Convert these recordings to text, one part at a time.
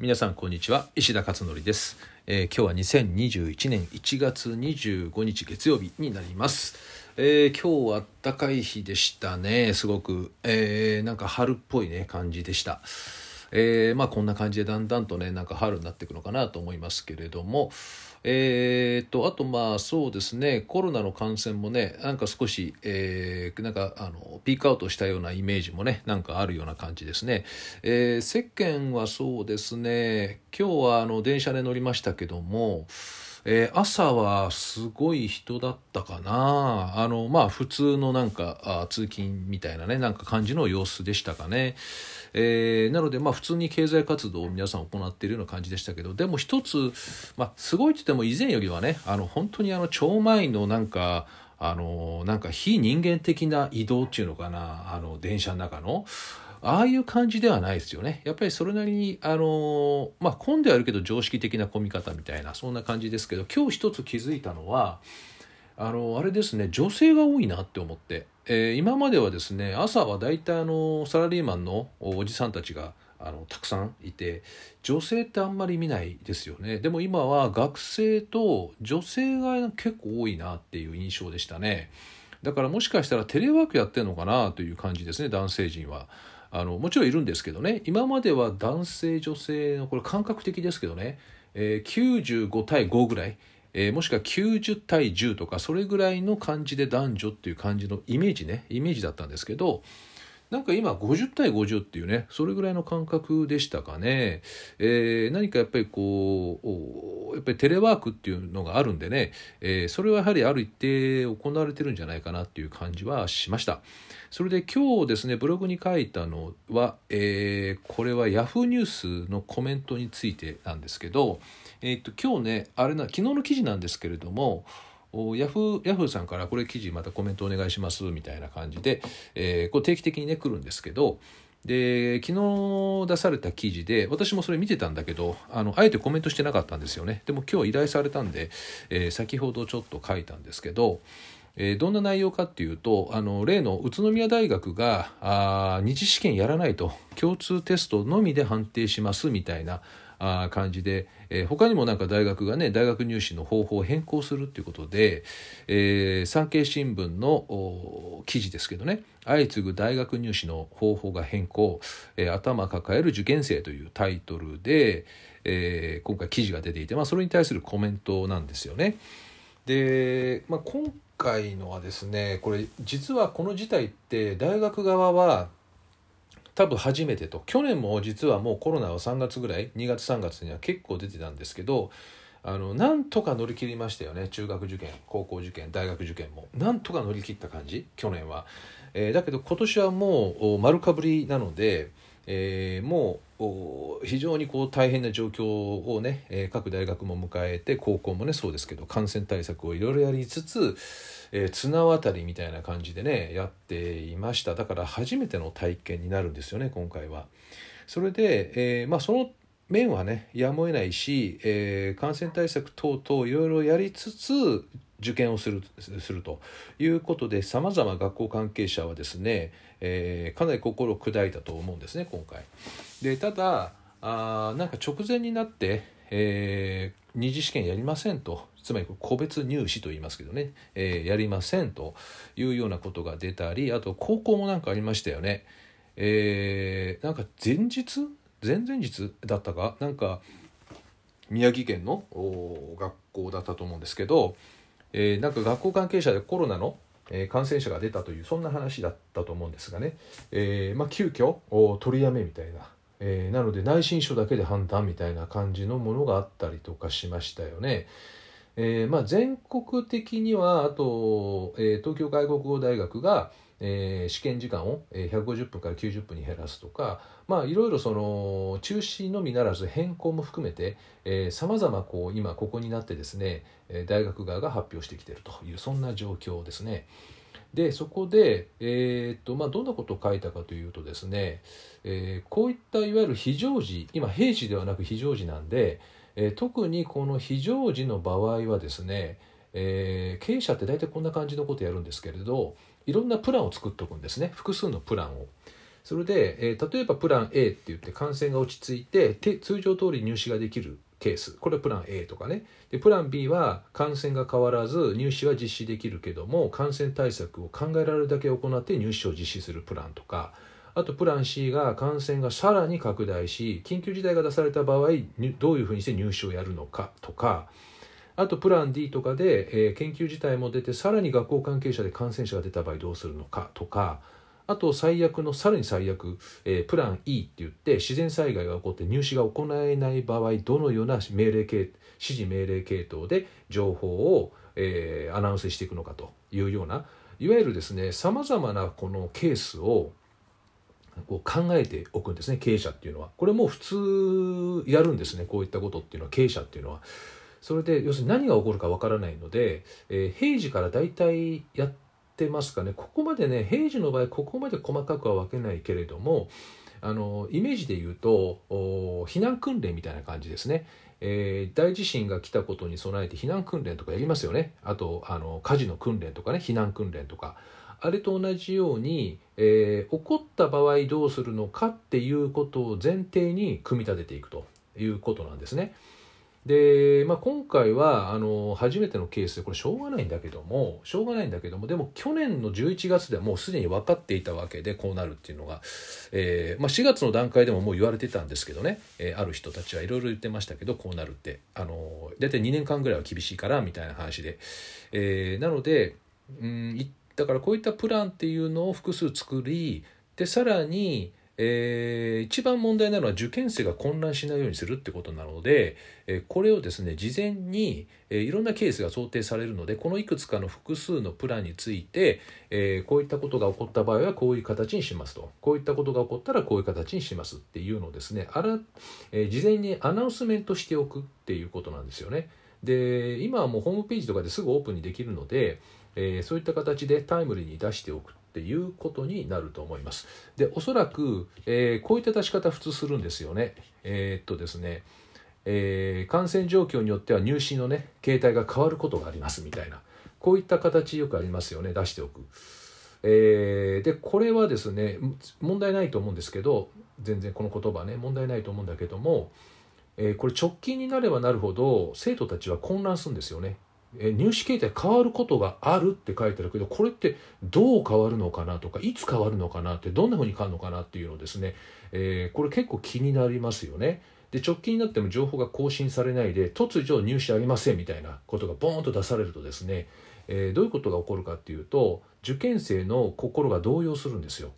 皆さんこんにちは。石田勝則です、えー今日は2021年1月25日月曜日になります、えー今日は暖かい日でしたね。すごく、えーなんか春っぽいね感じでした。えーまあこんな感じでだんだんとねなんか春になっていくのかなと思いますけれども。えー、とあとまあそうですねコロナの感染もねなんか少し、えーなんかあのピークアウトしたようなイメージもねなんかあるような感じですね、えー世間はそうですね今日はあの電車で乗りましたけどもえー朝はすごい人だったかな。あのまあ普通のなんかあ通勤みたいなねなんか感じの様子でしたかね、えーなのでまあ普通に経済活動を皆さん行っているような感じでしたけどでも一つ、まあ、すごいって言っても以前よりはねあの本当にあの超満員のなんかあのなんか非人間的な移動っていうのかな。あの電車の中の。ああいう感じではないですよね。やっぱりそれなりに、あのまあ、混んであるけど常識的な混み方みたいな、そんな感じですけど、今日一つ気づいたのは、あの、あれですね、女性が多いなって思って。えー今まではですね、朝は大体あの、サラリーマンのおじさんたちが、あの、たくさんいて、女性ってあんまり見ないですよね。でも今は学生と女性が結構多いなっていう印象でしたね。だからもしかしたらテレワークやってるのかなという感じですね、男性陣は。あのもちろんいるんですけどね。今までは男性女性のこれ感覚的ですけどね、えー95対5ぐらい、えーもしくは90対10とかそれぐらいの感じで男女っていう感じのイメージね。イメージだったんですけどなんか今50対50っていうねそれぐらいの感覚でしたかね、えー何かやっぱりこうやっぱりテレワークっていうのがあるんでね、えーそれはやはりある一定行われてるんじゃないかなっていう感じはしました。それで今日ですねブログに書いたのは、えーこれはヤフーニュースのコメントについてなんですけど、えー、と今日ねあれな昨日の記事なんですけれどもヤフーヤフーさんからこれ記事またコメントお願いしますみたいな感じで、えーこう定期的にね来るんですけどで昨日出された記事で私もそれ見てたんだけどあのあえてコメントしてなかったんですよね。でも今日依頼されたんで、えー先ほどちょっと書いたんですけど、えーどんな内容かっていうとあの例の宇都宮大学があ二次試験やらないと共通テストのみで判定しますみたいなあ感じで、えー他にもなんか大学がね大学入試の方法を変更するっていうことで、えー産経新聞の記事ですけどね。相次ぐ大学入試の方法が変更、えー頭抱える受験生というタイトルで、えー今回記事が出ていて、まあ、それに対するコメントなんですよね。で、まあ、今回のはですねこれ実はこの事態って大学側は多分初めてと去年も実はもうコロナは3月ぐらい2月3月には結構出てたんですけどあのなんとか乗り切りましたよね。中学受験高校受験大学受験も。なんとか乗り切った感じ？去年は、えーだけど今年はもう丸かぶりなので、えーもう非常にこう大変な状況をね、えー各大学も迎えて高校もねそうですけど感染対策をいろいろやりつつ、え綱渡りみたいな感じでねやっていました。だから初めての体験になるんですよね今回は。それで、えまあ、その面はねやむを得ないし、えー感染対策等々いろいろやりつつ受験をするするということでさまざま学校関係者はですね、えーかなり心を砕いたと思うんですね今回。でただあなんか直前になって、えー二次試験やりませんとつまり個別入試と言いますけどね、えーやりませんというようなことが出たりあと高校もなんかありましたよね。えーなんか前日前々日だったか？なんか宮城県の学校だったと思うんですけど、えーなんか学校関係者でコロナの、え感染者が出たというそんな話だったと思うんですがね、えーまあ、急遽お取りやめみたいな、えーなので内申書だけで判断みたいな感じのものがあったりとかしましたよね。えーまあ、全国的にはあと、えー東京外国語大学が、えー試験時間を150分から90分に減らすとかまあいろいろその中止のみならず変更も含めてさまざま今ここになってですね大学側が発表してきているというそんな状況ですね。でそこで、えーっとまあ、どんなことを書いたかというとですね、えーこういったいわゆる非常時今平時ではなく非常時なんで、えー特にこの非常時の場合はですね、えー経営者って大体こんな感じのことやるんですけれどいろんなプランを作っておくんですね。複数のプランを。それで、えー、例えばプラン A って言って感染が落ち着いて通常通り入試ができるケース。これはプラン A とかね。でプラン B は感染が変わらず入試は実施できるけども感染対策を考えられるだけ行って入試を実施するプランとか。あとプラン C が感染がさらに拡大し緊急事態が出された場合どういうふうにして入試をやるのかとか。あとプラン D とかで、えー、研究自体も出てさらに学校関係者で感染者が出た場合どうするのかとかあと最悪のさらに最悪、えー、プラン E って言って自然災害が起こって入試が行えない場合どのような命令系指示命令系統で情報を、えー、アナウンスしていくのかというようないわゆるですねさまざまなこのケースをこう考えておくんですね経営者っていうのはこれも普通やるんですねこういったことっていうのは経営者っていうのは。それで要するに何が起こるかわからないので、えー、平時から大体やってますかね。ここまでね平時の場合ここまで細かくは分けないけれどもあのイメージで言うと避難訓練みたいな感じですね、えー、大地震が来たことに備えて避難訓練とかやりますよね。あとあの火事の訓練とかね避難訓練とか。あれと同じように、えー、起こった場合どうするのかっていうことを前提に組み立てていくということなんですね。で、まあ、今回はあの初めてのケースでこれしょうがないんだけどもしょうがないんだけどもでも去年の11月ではもうすでに分かっていたわけでこうなるっていうのが、えーまあ、4月の段階でももう言われてたんですけどね、えー、ある人たちはいろいろ言ってましたけどこうなるってあの大体2年間ぐらいは厳しいからみたいな話で、えー、なのでうんだからこういったプランっていうのを複数作りでさらにえー、一番問題なのは受験生が混乱しないようにするってことなので、えー、これをですね事前に、えー、いろんなケースが想定されるのでこのいくつかの複数のプランについて、えー、こういったことが起こった場合はこういう形にしますとこういったことが起こったらこういう形にしますっていうのをですねあら、えー、事前にアナウンスメントしておくっていうことなんですよね。で今はもうホームページとかですぐオープンにできるので、えー、そういった形でタイムリーに出しておくっていうことになると思います。でおそらく、えー、こういった出し方普通するんですよね。えー、っとですね、えー、感染状況によっては入試のね形態が変わることがありますみたいなこういった形よくありますよね出しておく。えー、でこれはですね問題ないと思うんですけど全然この言葉ね問題ないと思うんだけども、えー、これ直近になればなるほど生徒たちは混乱するんですよね。入試形態変わることがあるって書いてあるけどこれってどう変わるのかなとかいつ変わるのかなってどんなふうに変わるのかなっていうのですね、えー、これ結構気になりますよね。で直近になっても情報が更新されないで突如入試ありませんみたいなことがボーンと出されるとですね、えー、どういうことが起こるかっていうと受験生の心が動揺するんですよ。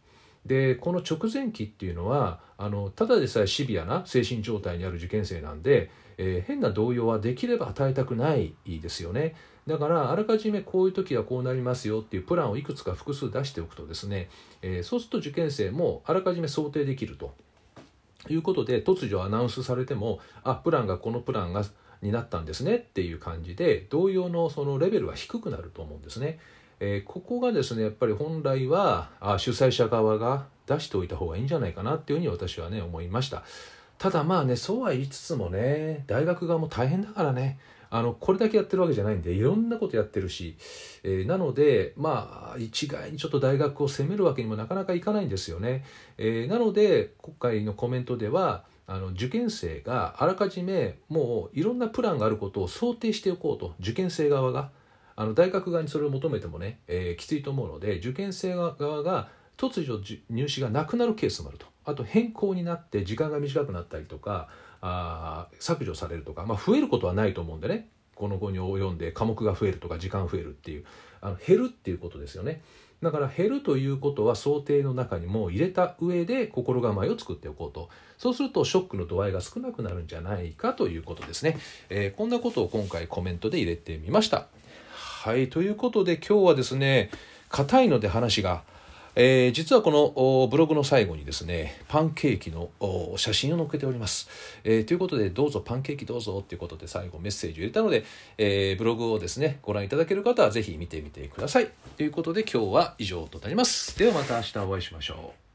でこの直前期っていうのはあのただでさえシビアな精神状態にある受験生なんでえー、変な動揺はできれば与えたくないですよね。だからあらかじめこういう時はこうなりますよっていうプランをいくつか複数出しておくとですね、えー、そうすると受験生もあらかじめ想定できるということで突如アナウンスされてもあプランがこのプランがになったんですねっていう感じで動揺のそのレベルは低くなると思うんですね。えー、ここがですねやっぱり本来はあ主催者側が出しておいた方がいいんじゃないかなっていうふうに私はね思いました。ただまあねそうは言いつつもね大学側も大変だからねあのこれだけやってるわけじゃないんでいろんなことやってるし、えー、なのでまあ一概にちょっと大学を責めるわけにもなかなかいかないんですよね。えー、なので今回のコメントではあの受験生があらかじめもういろんなプランがあることを想定しておこうと受験生側があの大学側にそれを求めてもね、えー、きついと思うので受験生側が突如入試がなくなるケースもあると。あと変更になって時間が短くなったりとかあ削除されるとか、まあ、増えることはないと思うんでね。この後に及んで科目が増えるとか時間増えるっていうあの減るっていうことですよね。だから減るということは想定の中にも入れた上で心構えを作っておこうと。そうするとショックの度合いが少なくなるんじゃないかということですね、えー、こんなことを今回コメントで入れてみました。はいということで今日はですね硬いので話がえー、実はこのブログの最後にですねパンケーキの写真を載っけております、えー、ということでどうぞパンケーキどうぞということで最後メッセージを入れたので、えー、ブログをですねご覧いただける方は是非見てみてください。ということで今日は以上となります。ではまた明日お会いしましょう。